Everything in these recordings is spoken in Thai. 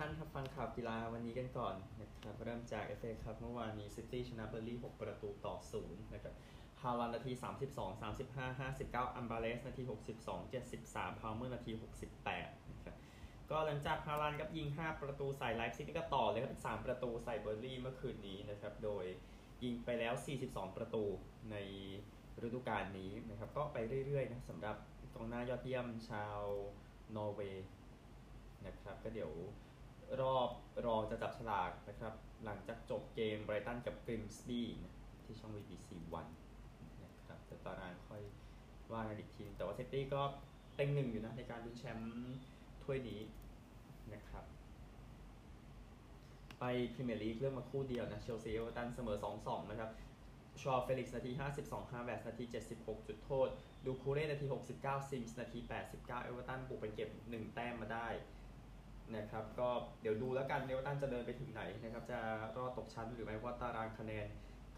ท่านครับฟังข่าวกีฬาวันนี้กันก่อนนะครับเริ่มจาก FA ครับเมื่อวานนี้ซิตี้ชนะเบิร์นลีย์ 6 ประตูต่อ 0 นะครับฮาลันด์นาที 32 35 59 อัลวาเรซนาที 62 73 พาลเมอร์นาที 68นะครับก็หลังจากฮาลันด์กับยิง 5 ประตูใส่ไลฟ์ซิตี้ก็ต่อเลยครับ3ประตูใส่เบิร์นลีย์เมื่อคืนนี้นะครับโดยยิงไปแล้ว 42 ประตูในฤดูกาลนี้นะครับก็ไปเรื่อยๆนะสำหรับกองหน้ายอดเยี่ยมชาวนอร์เวย์นะครับก็เดี๋ยว รอบรอจะจับฉลากนะครับ หลังจากจบเกมไบรตันกับกริมสบีที่ช่อง BBC วันนะครับแต่ตารางค่อยว่ากันอีกที แต่ว่าซิตี้ก็เต็งหนึ่งอยู่นะ ในการลุ้นแชมป์ถ้วยนี้นะครับ ไปพรีเมียร์ลีกเรื่องมาคู่เดียวนะ เชลซีเอเวอร์ตันเสมอ 2-2 นะครับชูเอาเฟลิกซ์นาที 52ฮาแวร์ตซ์นาที 76 จุดโทษ ดูคูเร่นาที 69 ซิมส์นาที 89 เอเวอร์ตันบุกไปเก็บ 1 แต้มมาได้ นะครับก็เดี๋ยวดูแล้วกันเอเวอร์ตันจะเดินไปถึงไหนนะครับจะรอดตกชั้นหรือไม่เพราะตารางคะแนน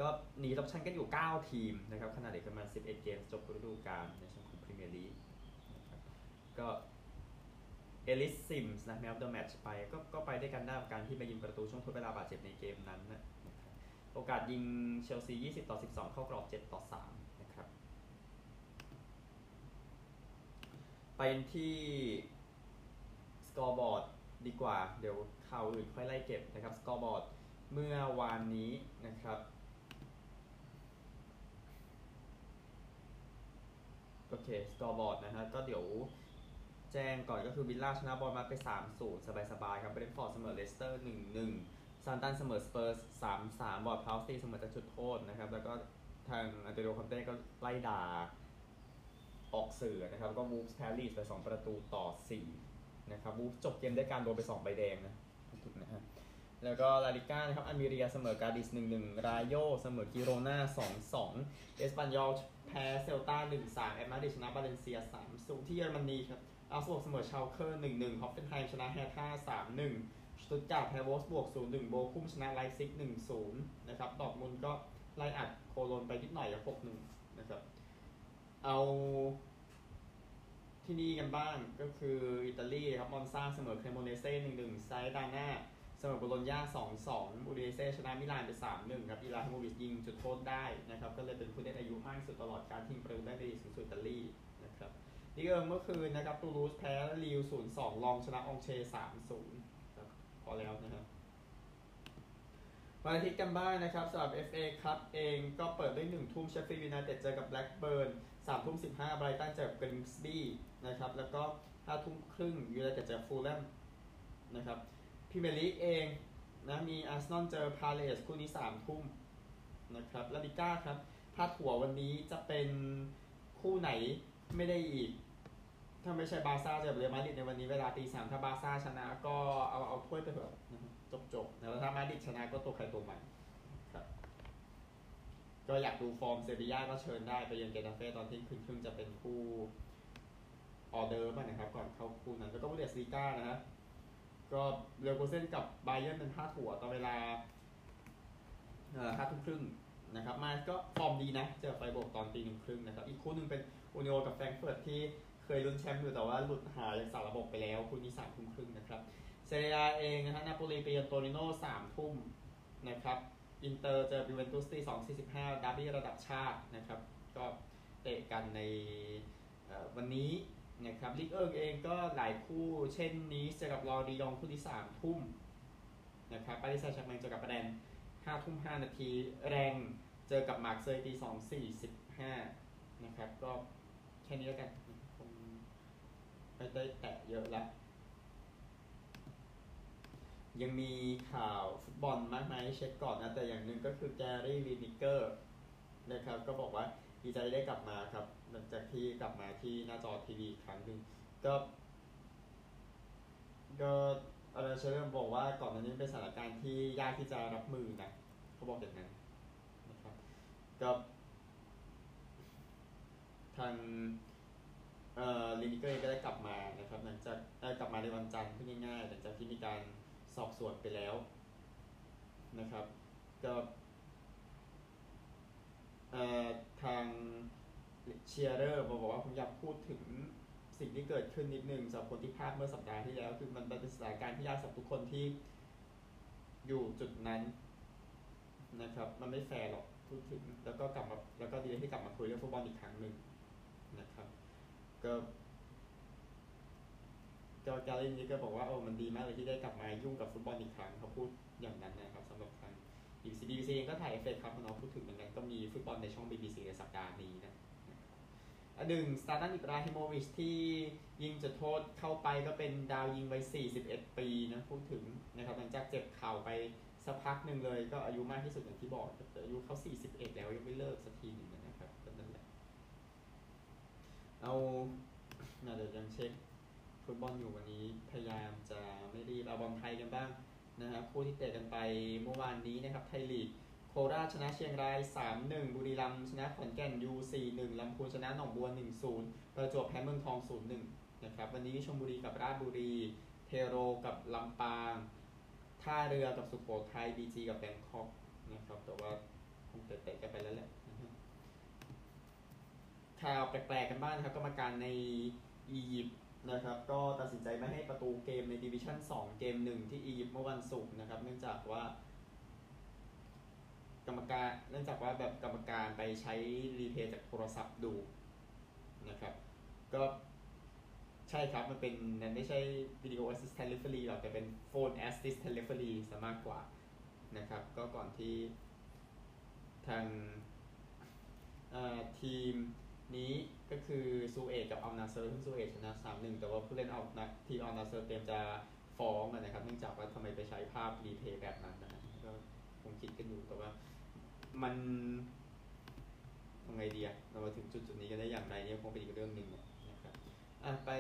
ก็หนีตกชั้นกันอยู่ 9 ทีมนะครับขณะเหลืออีกประมาณ 11 เกมจบฤดูกาลในช่วงของพรีเมียร์ลีกก็เอลิสซิมส์นะ man of the match ไปก็ก็ไปได้กันได้การที่ไปยิงประตูช่วงทดเวลาบาดเจ็บในเกมนั้นนะครับโอกาสยิงเชลซี 20 ต่อ 12 เข้ากรอบ 7 ต่อ 3 นะครับ ไปที่ scoreboard ดีกว่า เดี๋ยวข่าวอื่นค่อยไล่เก็บนะครับ scoreboard เมื่อวานนี้นะครับ โอเค scoreboard นะฮะก็เดี๋ยวแจ้งก่อนก็คือวิลล่าชนะบอร์นมัธไป 3-0 สบายๆครับเบรนฟอร์ดเสมอเลสเตอร์ 1-1เซาแธมป์ตันเสมอสเปอร์ส3-3 วอร์ดพราวส์ตีเสมอจากจุดโทษนะครับ แล้วก็ทางอันโตนิโอคอนเต้ก็ไล่ด่าออกสื่อนะครับ ก็วูล์ฟส์แพ้ลีดส์ไป 2 ประตูต่อ 4 นะครับวูล์ฟส์จบเกมได้การโดนไป 2 ใบแดงนะถูกนะฮะแล้วก็ลาลีกานะครับอัลเมเรียเสมอกาดิส 1-1 ราโยเสมอกิโรนา2-2 เอสปันยอลแพ้เซลตา1-3แอตมาดริดชนะบาเลนเซีย3-0ที่เยอรมนีครับเอาก์สบวร์กเสมอชาลเก้1-1ฮอฟเฟนไฮม์ชนะแฮร์ธ่า3-1สตุตการ์ดแพ้โวล์ฟสบวร์ก0-1 โบคุ้มชนะไลป์ซิก1-0นะครับดอร์ทมุนด์ก็ไล่อัดโคโลญจน์ไปนิดหน่อยกับ6-1นะครับเอา ที่นี่กันบ้างก็คืออิตาลีครับมอนซาเสมอเครโมเนเซ่1-1ซาแลร์นิตาน่าเสมอโบโลญญา2-2อูดิเนเซ่ชนะมิลานไป3-1ครับอิบราฮิโมวิชยิงจุดโทษได้นะครับ ก็เลยเป็นผู้เล่นอายุมากที่สุดตลอดการยิงประตูได้ในสูงสุดอิตาลีนะครับลีกเอิงเมื่อคืนนะครับตูลูสแพ้ลีลล์0-2ล็องส์ชนะอองเช่ร์3-0ครับพอแล้วนะครับวันอาทิตย์กันบ้างนะครับสำหรับ FA ครับเองก็เปิดด้วย1ทุ่มเชฟฟิลด์ยูไนเต็ดเจอกับแบล็กเบิร์น3ทุ่ม15ไบรตันเจอกับกริมสบี้ นะครับ แล้วก็5ทุ่มครึ่งยูไนเต็ดเจอฟูแล่มนะครับพรีเมียร์ลีกเองนะมีอาร์เซนอลเจอพาเลซคู่นี้3ทุ่มนะครับลาลีกาครับพาดหัววันนี้จะเป็นคู่ไหนไม่ได้อีก ถ้าไม่ใช่บาซ่าเจอเรอัลมาดริดในวันนี้เวลาตีสามถ้าบาซ่าชนะก็เอาเอาถ้วยไปเถอะจบจบแล้วถ้ามาดริดชนะก็ตัวใครตัวมันครับก็อยากดูฟอร์มเซบีย่าก็เชิญได้ไปเยือนเกตาเฟ่ตอนเที่ยงคืนครึ่งจะเป็นคู่ ออร์เดิร์ฟนะครับ ก่อนเข้าคู่นั้นแล้วก็บุนเดสลีกานะฮะก็เลเวอร์คูเซนกับไบเอิร์นเป็นพาดหัวตอนเวลาเอ่อห้าทุ่มครึ่งนะครับ ไมนซ์ก็ฟอร์มดีนะ เจอไฟรบวร์กตอนตีหนึ่งครึ่งนะครับ อีกคู่หนึ่งเป็นอูนิโอนกับแฟรงก์เฟิร์ตที่เคยลุ้นแชมป์อยู่แต่ว่าหลุดหายจากสารระบบไปแล้วคู่นี้สามทุ่มครึ่งนะครับเซเรียเองนะฮะนาโปลีไปเยือนโตริโน่สามทุ่มนะครับอินเตอร์เจอยูเวนตุสตีสองสี่สิบห้าดาร์บี้ระดับชาตินะครับ ก็เตะกันในวันนี้ นะครับลีกเอิงเองก็หลายคู่เช่นนี้เจอกับลอริยองต์คู่ที่สามทุ่มนะครับปารีสแซงต์แชร์กแมงเจอกับแรนส์ห้าทุ่มห้านาทีแร็งส์เจอกับมาร์กเซยตีสองสี่สิบห้านะครับก็แค่นี้แล้วกันคงไม่ได้แตะเยอะละยังมีข่าวฟุตบอลมากมายให้เช็คก่อนนะ แต่อย่างหนึ่งก็คือแกรี่ลินิเกอร์นะครับก็บอกว่าดีใจได้กลับมาครับ หลังจากที่กลับมาที่หน้าจอทีวีครั้งหนึ่งก็ก็เชียเรอร์บอกว่าก่อนหน้านี้เป็นสถานการณ์ที่ยากที่จะรับมือนะเขาบอกอย่างนั้นนะครับก็ทางเอ่อลินิเกอร์ก็ได้กลับมานะครับหลังจากได้กลับมาในวันจันทร์พูดง่ายๆหลังจากที่มีการสอบสวนไปแล้วนะครับก็อ่อทางเชียร์เรอร์บอกว่าผมอยากพูดถึงสิ่งที่เกิดขึ้นนิดนึงสำหรับคนที่พลาดเมื่อสัปดาห์ที่แล้ว คือมันเป็นสถานการณ์ที่ยากสำหรับทุกคนที่อยู่จุดนั้นนะครับ มันไม่แฟร์หรอกพูดถึงแล้วก็กลับมาแล้วก็ดีที่กลับมาคุยเรื่องฟุตบอลอีกครั้งหนึ่งนะครับ ก็ก็แกรี่ลินีก็บอกว่าโอ้มันดีมากเลยที่ได้กลับมายุ่งกับฟุตบอลอีกครั้งเขาพูดอย่างนั้นนะครับสำหรับทาง BBC BBC เองก็ถ่าย FA ครับน้องพูดถึงเหมือนกันก็มีฟุตบอลในช่อง BBC ในสัปดาห์นี้นะ หนึ่งสตาร์ตันอิบราฮิโมวิชที่ยิงจุดโทษเข้าไปก็เป็นดาวยิงวัย41 ปีนะพูดถึงนะครับหลังจากเจ็บเข่าไปสักพักหนึ่งเลยก็อายุมากที่สุดอย่างที่บอกอายุเขา 41 แล้วยังไม่เลิกสักทีหนึงนะครับก็นั่นแหละเอาน่าจะยังเช็คฟุตบอลอยู่วันนี้พยายามจะไม่รีบเอาบอลไทยกันบ้างนะครับคู่ที่เตะกันไปเมื่อวานนี้นะครับไทยลีก ราชชนะเชียงราย 3-1 บุรีรัมย์ชนะขอนแก่นยู4-1ลำพูนชนะหนองบัว 1-0 ประจวบแพ้เมืองทอง 0-1 นะครับ วันนี้ชลบุรีกับราชบุรี เทโรกับลำปาง ท่าเรือกับสุโขทัยบีจีกับแบงคอกนะครับ แต่ว่าคงเตะๆกันไปแล้วแหละข่าวแปลกๆกันบ้างนะครับ กรรมการในอียิปต์นะครับ ก็ตัดสินใจไม่ให้ประตูเกมใน division 2 เกม1ที่อียิปต์เมื่อวันศุกร์นะครับ เนื่องจากว่า กรรมการเนื่องจากว่าแบบกรรมการไปใช้ replay จากโทรศัพท์ดูนะครับ ก็ใช่ครับ มันเป็นนั้นไม่ใช่วิดีโอ assistant referee หรอกแต่เป็น phone assistant referee ซะมากกว่านะครับ ก็ก่อนที่ทางทีมนี้ก็คือซูเอตกับอัลนาเซอร์ซึ่งซูเอตชนะ3-1แต่ว่าผู้เล่นเอานะทีมอัลนาเซอร์เตรียมจะฟ้องนะครับ เนื่องจากว่าทำไมไปใช้ภาพ replay แบบนั้นนะก็คงคิดกันอยู่แต่ว่า มันยังไงดีอะเรามาถึงจุดจุดนี้กันได้อย่างไรเนี่ยคงเป็นอีกเรื่องหนึ่งนะครับอะไป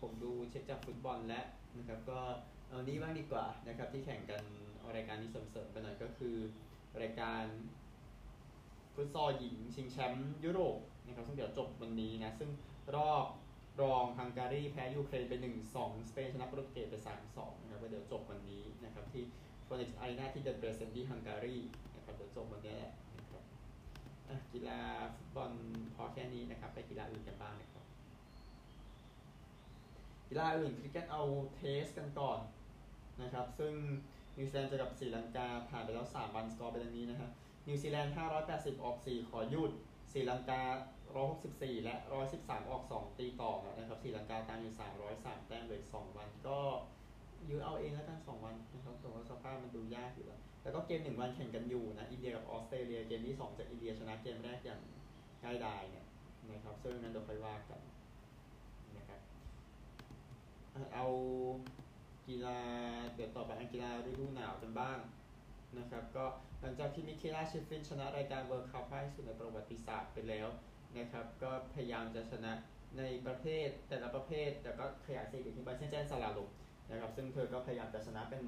ผมดูเช็คจากฟุตบอลแล้วนะครับ ก็เอานี้บ้างดีกว่านะครับ ที่แข่งกันรายการนี้เสริมๆไปหน่อยก็คือ รายการฟุตซอลหญิงชิงแชมป์ยุโรปนะครับซึ่งเดี๋ยวจบวันนี้นะ ซึ่งรอบรองฮังการีแพ้ยูเครนไป 1-2 สเปนชนะโปรตุเกสไป 3-2 นะครับก็เดี๋ยวจบวันนี้นะครับที่โฟนิกส์อารีนาที่เดเบรเซนที่ฮังการีนะครับเดี๋ยวจบวันนี้แหละ กีฬาฟุตบอลพอแค่นี้นะครับ ไปกีฬาอื่นกันบ้างนะครับ กีฬาอื่นคริกเก็ตเอา Test กันก่อนนะครับ ซึ่งนิวซีแลนด์เจอกับศรีลังกาผ่านไปแล้ว 3 วันสกอร์เป็นอย่างนี้นะครับนิวซีแลนด์ 580 ออก 4 ขอหยุดศรีลังกา 164 และ 113 ออก 2 ตีต่อนะครับศรีลังกาตามอยู่ 303 แต้มเลย2วันก็ยื้อเอาเองแล้วกัน 2 วันนะครับแต่ว่าสภาพมันดูยากอยู่แล้ว แล้วก็เกม1วันแข่งกันอยู่นะอินเดียกับออสเตรเลียเกมที่ 2 จากอินเดียชนะเกมแรกอย่างง่ายดายเนี่ยนะครับซึ่งนั้นเดี๋ยวค่อยว่ากันนะครับเอากีฬาเดี๋ยวต่อไปอันกีฬาฤดูหนาวกันบ้างนะครับก็หลังจากที่มิเคล่าชิฟฟรินชนะรายการ World Cup มากที่สุดในประวัติศาสตร์ไปแล้วนะครับก็พยายามจะชนะในประเภทแต่ละประเภทแต่ก็ขยายสถิติที่ไปเช่น giant slalom นะครับซึ่งเธอก็พยายามจะชนะเป็น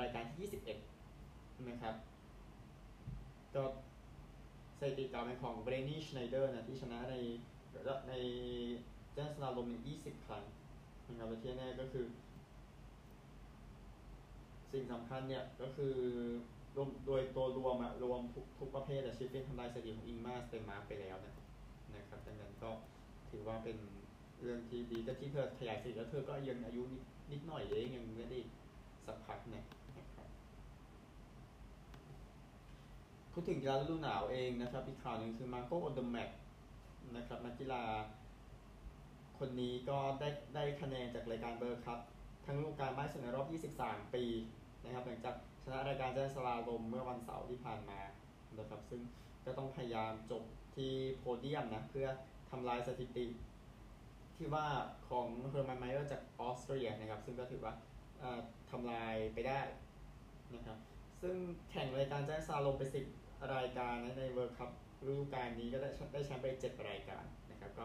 รายการที่ 21 นะครับก็สถิติเก่าเป็นของเวรนี่ชไนเดอร์นะที่ชนะในใน giant slalom เนี่ย20 ครั้งนะครับและที่แน่ก็คือ สิ่งสำคัญเนี่ยก็คือรวมโดยตัวรวมอะรวมทุกทุกประเภทอะชิฟฟรินทำลายสถิติของอิงมาร์สเตนมาร์กไปแล้วนะนะครับดังนั้นก็ถือว่าเป็นเรื่องที่ดีแต่ที่เธอขยายสถิติแล้วเธอก็ยังอายุนิดนิดหน่อยเองยังไม่ได้สักพักเนี่ยนะครับพู ดถึงกีฬาฤดูหนาวเองนะครับอีกข่าวหนึ่งคือมาโกโอเดแมกนะครับนักกีฬา คนนี้ก็ได้ได้คะแนนจากรายการเบอร์ครับ ทั้งฤดูกาลมากสุดในรอบ 23 ปีนะครับหลังจากชนะรายการแจ้สลาลมเมื่อวันเสาร์ที่ผ่านมานะครับซึ่งก็ต้องพยายามจบที่โพเดียมนะเพื่อทำลายสถิติที่ว่าของแฮร์มันน์ไมเออร์จากออสเตรียนะครับซึ่งก็ถือว่าทำลายไปได้นะครับซึ่งแข่งรายการ giant slalom ไป10 รายการนะใน World Cup ฤดูกาลนี้ก็ได้ได้แชมป์ไป7รายการนะครับ ก็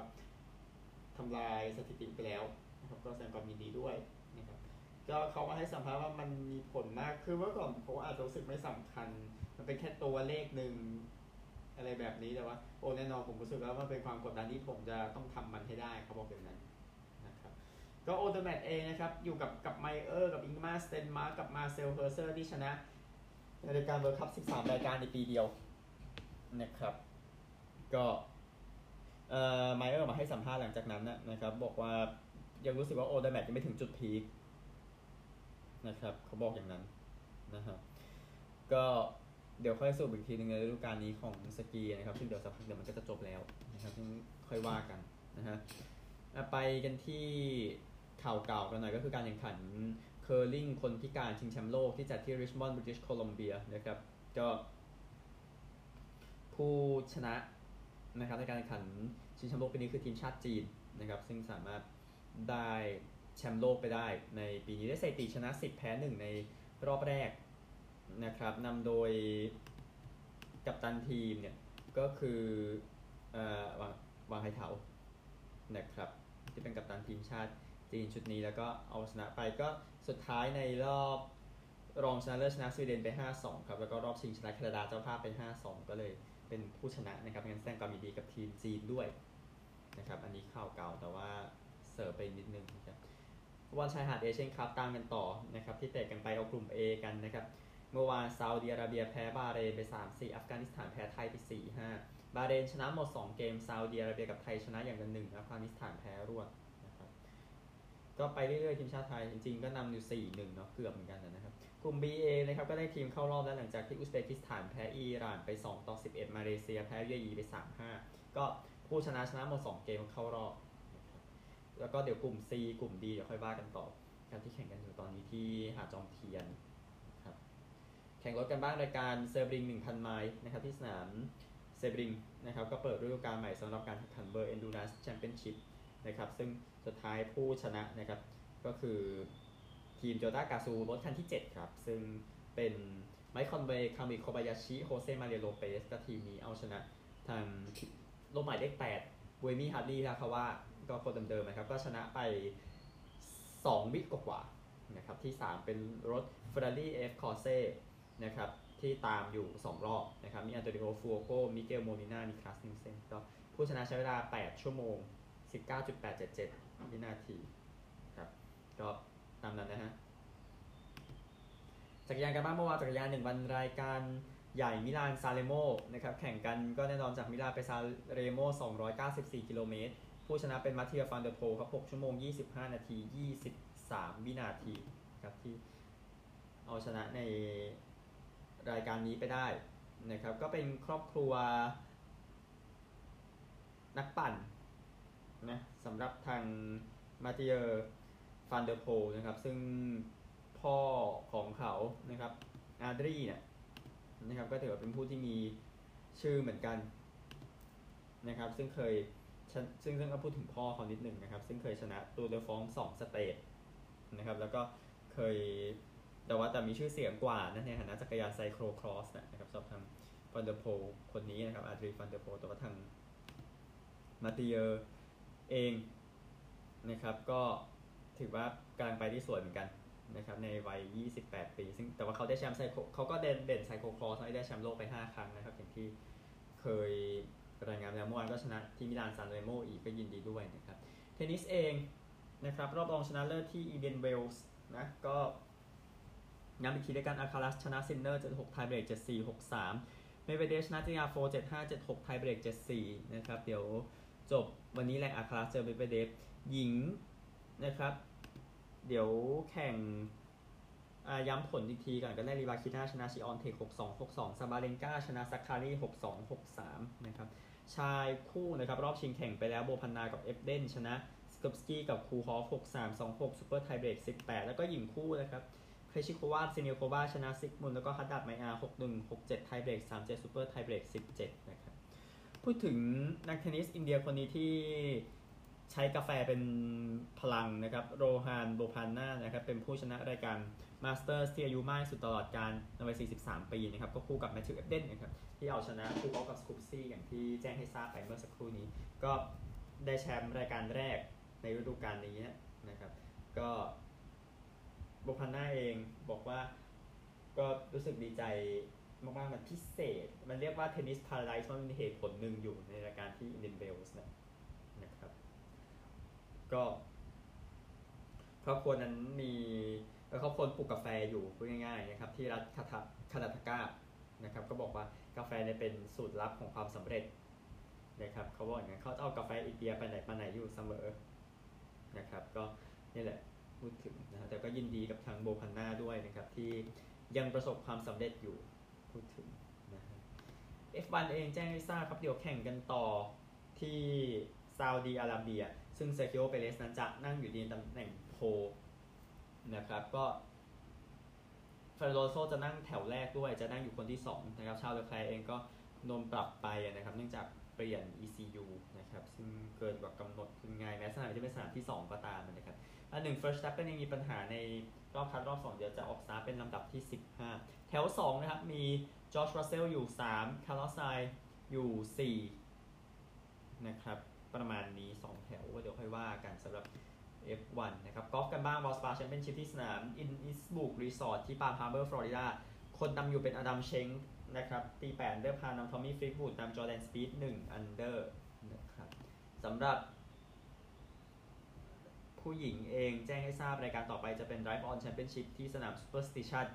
ทำลายสถิติไปแล้วนะครับก็แสดงความยินดีด้วยนะครับก็เขามาให้สัมภาษณ์ว่ามันมีผลมาก คือเมื่อก่อนผมอาจจะรู้สึกไม่สำคัญ มันเป็นแค่ตัวเลขหนึ่งอะไรแบบนี้แต่ว่าโอ้แน่นอนผมรู้สึกแล้วมันเป็นความกดดันที่ผมจะต้องทำมันให้ได้เขาบอกแบบนั้นนะครับก็โอเดอร์แมทเองนะครับ อยู่กับกับไมเออร์กับอิงมาร์สเตนมาร์กกับมาร์เซลเฮียร์เชอร์ที่ชนะ ในรายการ World Cup 13 รายการในปีเดียวนะครับ ก็เอ่อไมเออร์มาให้สัมภาษณ์หลังจากนั้นนะนะครับ บอกว่ายังรู้สึกว่าโอเดอร์แมทยังไม่ถึงจุด peak นะครับเขาบอกอย่างนั้นนะครับ ก็เดี๋ยวค่อยสรุปอีกทีหนึ่งในฤดูกาลนี้ของสกีนะครับ ซึ่งเดี๋ยวสักพักเดี๋ยวมันก็จะจบแล้วนะครับซึ่งค่อยว่ากันนะฮะไปกันที่ข่าวเก่ากันหน่อยก็คือการแข่งขัน เคอร์ลิงคนพิการชิงแชมป์โลกที่จัดที่ริชมอนด์บริติชโคลัมเบียนะครับก็ผู้ชนะนะครับในการแข่งขันชิงแชมป์โลกปีนี้คือทีมชาติจีนนะครับ ซึ่งสามารถได้แชมป์โลกไปได้ในปีนี้ได้สถิติชนะ 10 แพ้ 1 ในรอบแรกนะครับนำโดยกัปตันทีมเนี่ยก็คือเอ่อวางวางไฮเถานะครับที่เป็นกัปตันทีมชาติ จีนชุดนี้แล้วก็เอาชนะไปก็สุดท้ายในรอบรองชนะเลิศชนะสวีเดนไป 5-2 ครับ แล้วก็รอบชิงชนะแคนาดาเจ้าภาพไป5-2 ก็เลยเป็นผู้ชนะนะครับงั้นแสดงความยินดีกับทีมจีนด้วยนะครับอันนี้ข่าวเก่าแต่ว่าเสิร์ฟไปนิดนึงนะครับฟุตบอลชายหาด Asian Cup ตามกันต่อนะครับที่เตะกันไปเอากลุ่ม A กันนะครับเมื่อวานซาอุดิอาระเบียแพ้บาห์เรนไป 3-4 อัฟกานิสถานแพ้ไทยไป 4-5 บาห์เรนชนะหมด 2 เกมซาอุดิอาระเบียกับไทยชนะอย่างละหนึ่งอัฟกานิสถานแพ้รวด ก็ไปเรื่อยๆทีมชาติไทยจริงๆก็นำอยู่ 4-1 เนาะเกือบเหมือนกันนะครับ กลุ่ม B อะ นะครับก็ได้ทีมเข้ารอบแล้วหลังจากที่อุซเบกิสถานแพ้อิหร่านไป 2 ต่อ 11 มาเลเซียแพ้ UAE ไป 3-5 ก็ผู้ชนะชนะหมด 2 เกมเข้ารอบ แล้วก็เดี๋ยวกลุ่ม C กลุ่ม D เดี๋ยวค่อยว่ากันต่อการที่แข่งกันอยู่ตอนนี้ที่หาดจอมเทียนครับแข่งรถกันบ้างรายการเซอร์บริง 1,000 ไมล์นะครับที่สนามเซอร์บริงนะครับก็เปิดฤดูกาลใหม่สำหรับการแข่งขันเบอร์ Endurance Championship นะครับซึ่ง สุดท้ายผู้ชนะนะครับ ก็คือทีมโตโยต้ากาซูรถคันที่ 7 ครับ ซึ่งเป็นไมค์คอนเวย์คามุยโคบายาชิ โฮเซ มาเรียโลเปสก็ทีมนี้เอาชนะทางรถหมายเลข8บุยมี่ฮาร์ทลีย์ฮิราคาว่าก็คนเดิมๆนะครับ ก็ชนะไป 2 วิกว่าๆนะครับ ที่ 3 เป็นรถ Ferrari AF Corse นะครับ ที่ตามอยู่ 2 รอบนะครับ มีอันโตนิโอฟูโอโกมิเกลโมลิน่านิคลาสนีลเซนก็ผู้ชนะใช้เวลา 8 ชั่วโมง 19.877 วินาทีครับ ก็ตามนั้นนะฮะจักรยานกันบ้างเมื่อวานจักรยานหนึ่งวันรายการใหญ่มิลานซานเรโมนะครับแข่งกันก็แน่นอนจากมิลานไปซานเรโม 294 กิโลเมตร ผู้ชนะเป็นมาติเยอฟันเดอร์โพครับ 6 ชั่วโมง 25 นาที 23 วินาทีครับที่เอาชนะในรายการนี้ไปได้นะครับก็เป็นครอบครัวนักปั่น นะสำหรับทางมาติเยอฟันเดอร์โพนะครับ ซึ่งพ่อของเขานะครับอาดรีเนี่ยะครับก็ถือว่าเป็นผู้ที่มีชื่อเหมือนกันนะครับ ซึ่งเคยซึ่งซึ่งก็พูดถึงพ่อเขานิดหนึ่งนะครับ ซึ่งเคยชนะ Tour de France สอง stage นะครับ แล้วก็เคยแต่ว่าแต่มีชื่อเสียงกว่านะในฐานะจักรยาน cyclocross นะครับสำหรับทางฟันเดอร์โพคนนี้นะครับอาดรีฟันเดอร์โพแต่ว่าทางมาติเยอร์ เองนะครับก็ถือว่ากำลังไปที่สวยเหมือนกันนะครับในวัย 28 ปี ซึ่งแต่ว่าเขาได้แชมป์ไซโคเขาก็เด่นเด่น cyclocross ได้แชมป์โลกไป 5 ครั้งนะครับ อย่างที่เคยรายงานแล้วเมื่อวานก็ชนะที่มิลานซานเรโมอีกก็ยินดีด้วยนะครับ เทนนิสเองนะครับ รอบรองชนะเลิศที่อินเดียนเวลส์นะก็ย้ำอีกทีด้วยกันอัลคาราซชนะซินเนอร์ 76 ไทยเบรก 74 63 เมดเวเดฟชนะติอาโฟ 75 76 ไทยเบรก 74 นะครับ เดี๋ยว จบวันนี้แหละอัลคาราซเจอเมดเวเดฟหญิงนะครับ เดี๋ยวแข่งย้ำผลอีกทีก่อนก็ได้รีบาคิน่าชนะชิออนเทค62 62ซาบาเลนกาชนะซักคารี62 63นะครับชายคู่นะครับรอบชิงแข่งไปแล้วโบพันนากับเอฟเดนชนะสกอปสกี้กับคูฮอฟ63 26 super tie-break 18 แล้วก็หญิงคู่นะครับเครชิโควาซิเนียโควาชนะซิกมุนแล้วก็ฮัดดัดไมอา61 67ไทเบรก37 super tie-break 17นะครับ พูดถึงนักเทนนิสอินเดียคนนี้ที่ใช้กาแฟเป็นพลังนะครับโรฮานโบพันนานะครับเป็นผู้ชนะรายการ Masters ที่อายุมากสุดตลอดการในวัย 43 ปีนะครับก็คู่กับแมทธิวเอฟเดนนะครับที่เอาชนะคู่ออกับสคุปสกี้อย่างที่แจ้งให้ทราบไปเมื่อสักครู่นี้ ก็ได้แชมป์รายการแรกในฤดูกาลนี้นะครับ ก็โบพันนาเองบอกว่าก็รู้สึกดีใจ มากๆมันพิเศษ มันเรียกว่าเทนนิสพาราไดซ์มันมีเหตุผลหนึ่งอยู่ในรายการที่อินเดนเบลส์นะครับ ก็ครอบครัวนั้นมีแล้วครอบครัวปลูกกาแฟอยู่พูดง่ายๆนะครับ ที่รัฐคาทาคานาทากานะครับ ก็บอกว่ากาแฟเนี่ยเป็นสูตรลับของความสำเร็จนะครับเขาบอกอย่างนั้นเขาจะเอากาแฟอินเดียไปไหนมาไหนอยู่เสมอนะครับ ก็นี่แหละพูดถึงนะแต่ก็ยินดีกับทางโบพันนาด้วยนะครับ ที่ยังประสบความสำเร็จอยู่ พูดถึงนะฮะ F1 เองแจ้งให้ทราบครับเดี๋ยวแข่งกันต่อที่ซาอุดีอาระเบีย ซึ่งเซคิโอเปเรสนั้นจะนั่งอยู่ในตำแหน่งโพนะครับก็เฟรโรโซจะนั่งแถวแรกด้วยจะนั่งอยู่คนที่2นะครับชาวเลอแคลร์เองก็โดนปรับไปนะครับ เนื่องจากเปลี่ยน ECU นะครับ ซึ่งเกินกว่ากำหนดคุณงแม้สนามจะเป็นสนามที่ 2 ก็ตามนะครับอันหนึ่ง First Step เป็นยังมีปัญหาในรอบคัดรอบ 2 เดี๋ยวจะออกสตาร์เป็นลำดับที่ 15 ถว 2 นะครับ มีจอร์จรัสเซลอยู่ 3 คาร์ลอสไซอยู่ 4 นะครับ ประมาณนี้ 2 แถว เดี๋ยวค่อยว่ากันสำหรับ F1 นะครับกอล์ฟกันบ้าง Valspar Championship ที่สนามอินนิสบรูครีสอร์ทที่ปาล์มฮาร์เบอร์ฟลอริดาคนนำอยู่เป็นอดัมเชงค์นะครับ ตีแปด under par นำทอมมี่ฟลีตวูดนำจอร์แดนสปีธหนึ่ง under นะครับสำหรับผู้หญิงเองแจ้งให้ทราบรายการต่อไปจะเป็น Drive On Championship ที่สนาม Superstition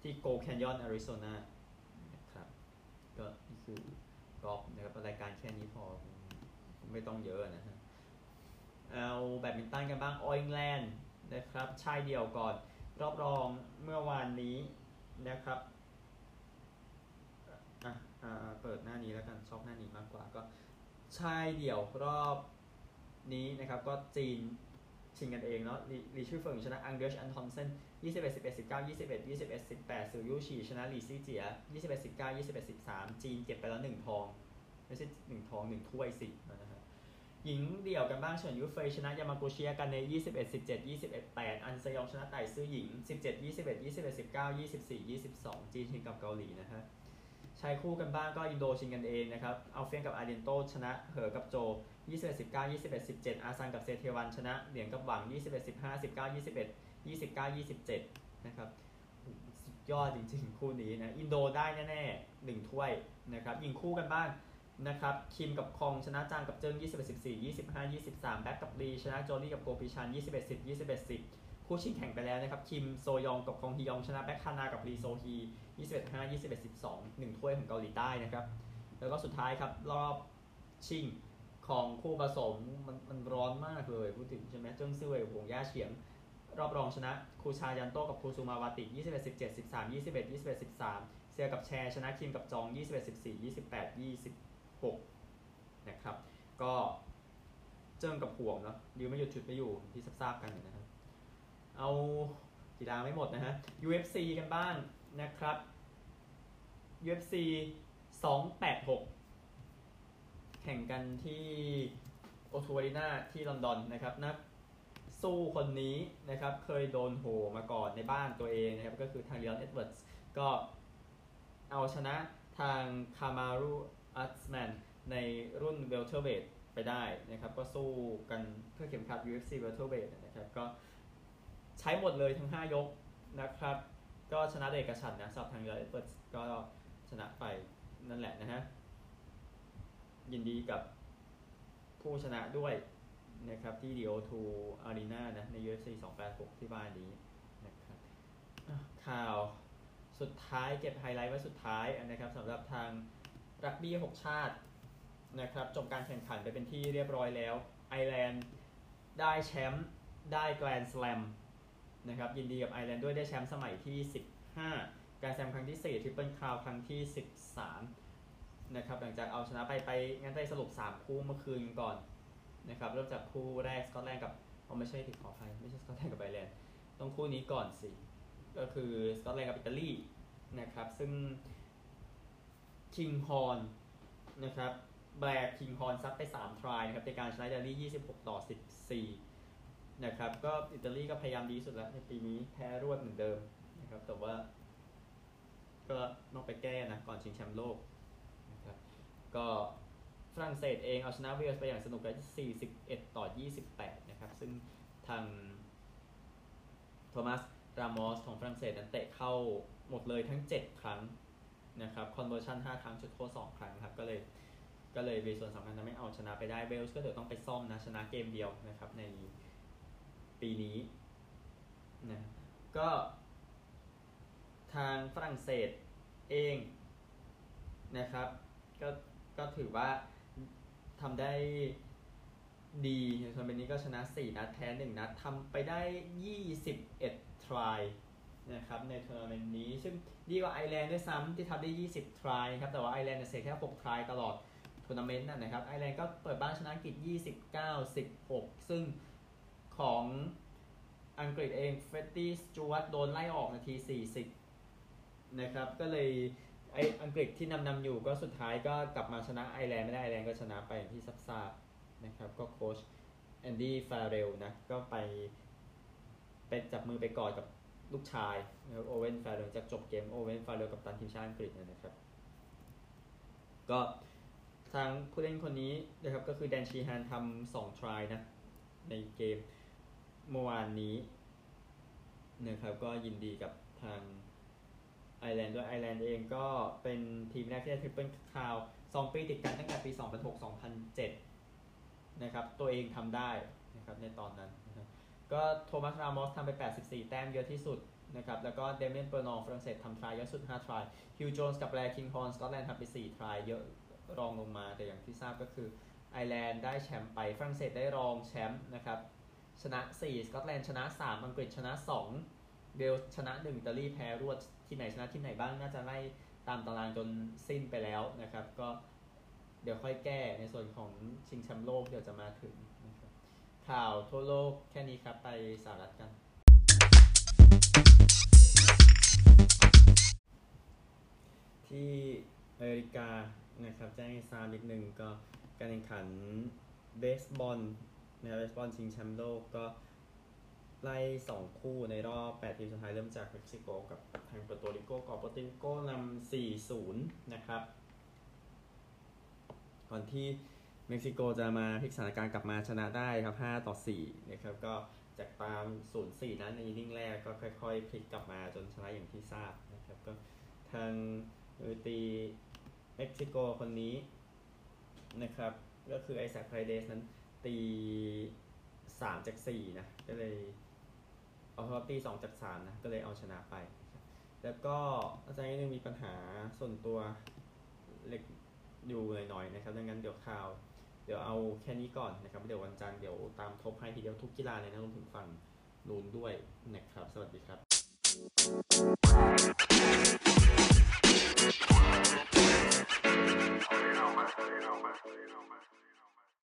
ที่ Gold Canyon Arizona นะครับก็นี่คือกอล์ฟนะครับรายการแค่นี้พอไม่ต้องเยอะนะฮะเอาแบดมินตันกันบ้างออ l แลนด์นะครับชายเดี่ยวก่อนรอบรองเมื่อวานนี้นะครับอะอ่าเปิดหน้านี้แล้วกันชอบหน้านี้มากกว่าก็ชายเดี่ยวรอบนี้นะครับก็จีนชิงกันเองเนาะลีชื่อเฟิงชนะอันเดรสอันทอนเซน 21 11 19 21 21 18สือยูชีชนะลีซี่เจีย21 19 21 13จีนเก็บไปแล้ว1ทองไม่ใช่1ทอง1ถ้วยสินะฮะหญิงเดี่ยวกันบ้างเฉินยูเฟยชนะยามากุชิยากันใน21 17 21 8อันเซยองชนะไต่ซื่อหญิง17 21 21 19 24 22จีนชิงกับเกาหลีนะฮะชายคู่กันบ้างก็อินโดชิงกันเองนะครับอัลเฟียนกับอาร์เดียนโตชนะเหอกับโจ 21 19 21 17 อาห์ซานกับเซเทียวันชนะเหลียงกับหวัง 21 15 19 21 29 27 นะครับสุดยอดจริงๆ คู่นี้นะ อินโดได้แน่ๆหนึ่งถ้วยนะครับ ยิงคู่กันบ้างนะครับ คิมกับคองชนะจางกับเจิ้ง21 14 25 23 แบ็กกับลีชนะจอลลี่กับโกปิจัน 21 10 21 10 คู่ชิงแข่งไปแล้วนะครับ คิมโซยองกับคองฮียองชนะแบ็กคานากับลีโซฮี 21 5 21 12 1ถ้วยของเกาหลีใต้นะครับ แล้วก็สุดท้ายครับรอบชิง ของคู่ผสมมันมันร้อนมากเลยพูดถึงใช่ไหมเจิ้งซื่อเว่ยหงย่าเฉียง รอบรองชนะคูชายันโตกับคูซูมาวาติ 21 17 13 21 21 13 เซียกับแชร์ชนะคิมกับจอง 21 14 28 26 นะครับ ก็เจิ้งกับหวงเนาะดิวไม่หยุดชุดไม่อยู่ที่ทราบกันนะครับ เอากีฬาไม่หมดนะฮะ UFC กันบ้างนะครับ UFC 286 แข่งกันที่ O2 Arena ที่ลอนดอนนะครับนักสู้คนนี้นะครับเคยโดนโหมาก่อนในบ้านตัวเองนะครับก็คือทางลีออนเอ็ดเวิร์ดส์ก็เอาชนะทางคามารูอุสมานในรุ่น welterweight ไปได้นะครับก็สู้กันเพื่อเข็มขัด UFC welterweight นะครับก็ใช้หมดเลยทั้ง 5 ยกนะครับ ก็ชนะ decision นะสำหรับทางลีออนเอ็ดเวิร์ดส์ก็ชนะไปนั่นแหละนะฮะ ยินดีกับผู้ชนะด้วยนะครับที่ The O2 Arena นะใน UFC 286 ที่บ้านนี้นะครับอะข่าวสุดท้ายเก็บไฮไลท์ไว้สุดท้ายนะครับสำหรับทางรักบี้6ชาตินะครับจบการแข่งขันไปเป็นที่เรียบร้อยแล้วไอร์แลนด์ได้แชมป์ได้แกรนด์ส l ลมนะครับยินดีกับไอร์แลนด์ด้วยได้แชมป์สมัยที่ 15แกรนด์ส l ลมครั้งที่ 4 triple crown ครั้งที่ 13 นะครับหลังจากเอาชนะไปไปงั้นไปสรุป 3 คู่เมื่อคืนก่อนนะครับเริ่มจากคู่แรกสกอตแลนด์กับเอาไม่ใช่ติดขออภัยไม่ใช่สกอตแลนด์กับไอร์แลนด์ต้องคู่นี้ก่อนสิก็คือสกอตแลนด์กับอิตาลีนะครับซึ่งคิงฮอนนะครับแบ็กคิงฮอร์นซัดไป 3 try นะครับในการชนะอิตาลี26 ต่อ 14 นะครับก็อิตาลีก็พยายามดีสุดแล้วในปีนี้แพ้รวดเหมือนเดิมนะครับแต่ว่าก็ต้องไปแก้นะก่อนชิงแชมป์โลก ก็ฝรั่งเศสเองเอาชนะเวลส์ไปอย่างสนุกเลย41 ต่อ 28 นะครับ ซึ่งทางโทมัส รามอสของฝรั่งเศสนั้นเตะเข้าหมดเลยทั้ง 7 ครั้งนะครับ conversion 5ครั้งจุดโทษ2ครั้งครับ ก็เลยก็เลยมีส่วนสำคัญทำให้เอาชนะไปได้เวลส์ก็เดี๋ยวต้องไปซ่อมนะ ชนะเกมเดียวนะครับ ในปีนี้นะก็ทางฝรั่งเศสเองนะครับ ก็ ก็ถือว่าทำได้ดีในทัวร์นาเมนต์นี้ก็ชนะ 4 นัดแพ้1นัดทำไปได้ 21 try นะครับในทัวร์นาเมนต์นี้ ซึ่งดีกว่าไอร์แลนด์ด้วยซ้ำที่ทำได้ 20 try ครับแต่ว่าไอร์แลนด์เนี่ยเสียแค่6 try ตลอดทัวร์นาเมนต์นะนะครับไอร์แลนด์ก็เปิดบ้านชนะอังกฤษ 29 16 ซึ่งของอังกฤษเองเฟรดดี้สจวตโดนไล่ออกนาที 40 นะครับก็เลย ไออังกฤษที่นำนำอยู่ก็สุดท้ายก็กลับมาชนะไอร์แลนด์ไม่ได้ไอร์แลนด์ก็ชนะไปอย่างที่ทราบนะครับ ก็โค้ชแอนดี้ฟาเรลนะก็ไปไปจับมือไปกอดกับลูกชายนะครับโอเวนฟาเรลจากจบเกมโอเวนฟาเรลกัปตันทีมชาติอังกฤษนะครับ ก็ทางผู้เล่นคนนี้นะครับก็คือแดนชีฮันทำสอง try นะในเกมเมื่อวานนี้นะครับก็ยินดีกับทาง ไอร์แลนด์ด้วยไอร์แลนด์เองก็เป็นทีมแรกที่ได้ Triple Crown สองปีติดกันตั้งแต่ปี 2006-2007 นะครับ ตัวเองทำได้นะครับในตอนนั้น ก็โทมัสรามอสทำไป 84 แต้มเยอะที่สุดนะครับ แล้วก็เดเมียนเปอโนฝรั่งเศสทำ try เยอะสุด 5 tryฮิวโจนส์กับแบลร์คิงฮอร์นสกอตแลนด์ทำไป 4 try เยอะรองลงมา แต่อย่างที่ทราบก็คือไอร์แลนด์ได้แชมป์ไปฝรั่งเศสได้รองแชมป์นะครับชนะ 4 สกอตแลนด์ชนะ 3 อังกฤษชนะ 2 เวลส์ชนะ1อิตาลีแพ้รวดที่ไหนชนะที่ไหนบ้างน่าจะไล่ตามตารางจนสิ้นไปแล้วนะครับ ก็เดี๋ยวค่อยแก้ในส่วนของชิงแชมป์โลกเดี๋ยวจะมาถึงนะครับข่าวทั่วโลกแค่นี้ครับไปสหรัฐกัน ที่อเมริกานะครับแจ้งให้ทราบนิดนึงก็การแข่งขันเบสบอลนะครับเบสบอลชิงแชมป์โลกก็ ไล่ 2 คู่ในรอบ 8 ทีมสุดท้ายเริ่มจากเม็กซิโกกับทางเปอร์โตริโกก่อนเปอร์โตริโกนำ4-0 นะครับ ก่อนที่เม็กซิโกจะมาพลิกสถานการณ์กลับมาชนะได้ครับ 5 ต่อ 4 นะครับ ก็จากตาม 0-4 นั้นใน inning แรกก็ค่อยๆ พลิกกลับมาจนชนะอย่างที่ทราบนะครับ ก็ทางมือตีเม็กซิโกคนนี้นะครับ ก็คือไอแซคไพรเดสนั้นตี3จาก4นะ ก็เลย เอาเขาตี2จาก3นะ ก็เลยเอาชนะไป แล้วก็อาจารย์นึงมีปัญหาส่วนตัวเล็กอยู่หน่อยๆนะครับ ดังนั้นเดี๋ยวข่าว เดี๋ยวเอาแค่นี้ก่อนนะครับ เดี๋ยววันจันทร์เดี๋ยวตามทบให้ทีเดียวทุกกีฬาเลยนะรวมถึงฝั่งนูนด้วยนะครับ สวัสดีครับ You know, man. You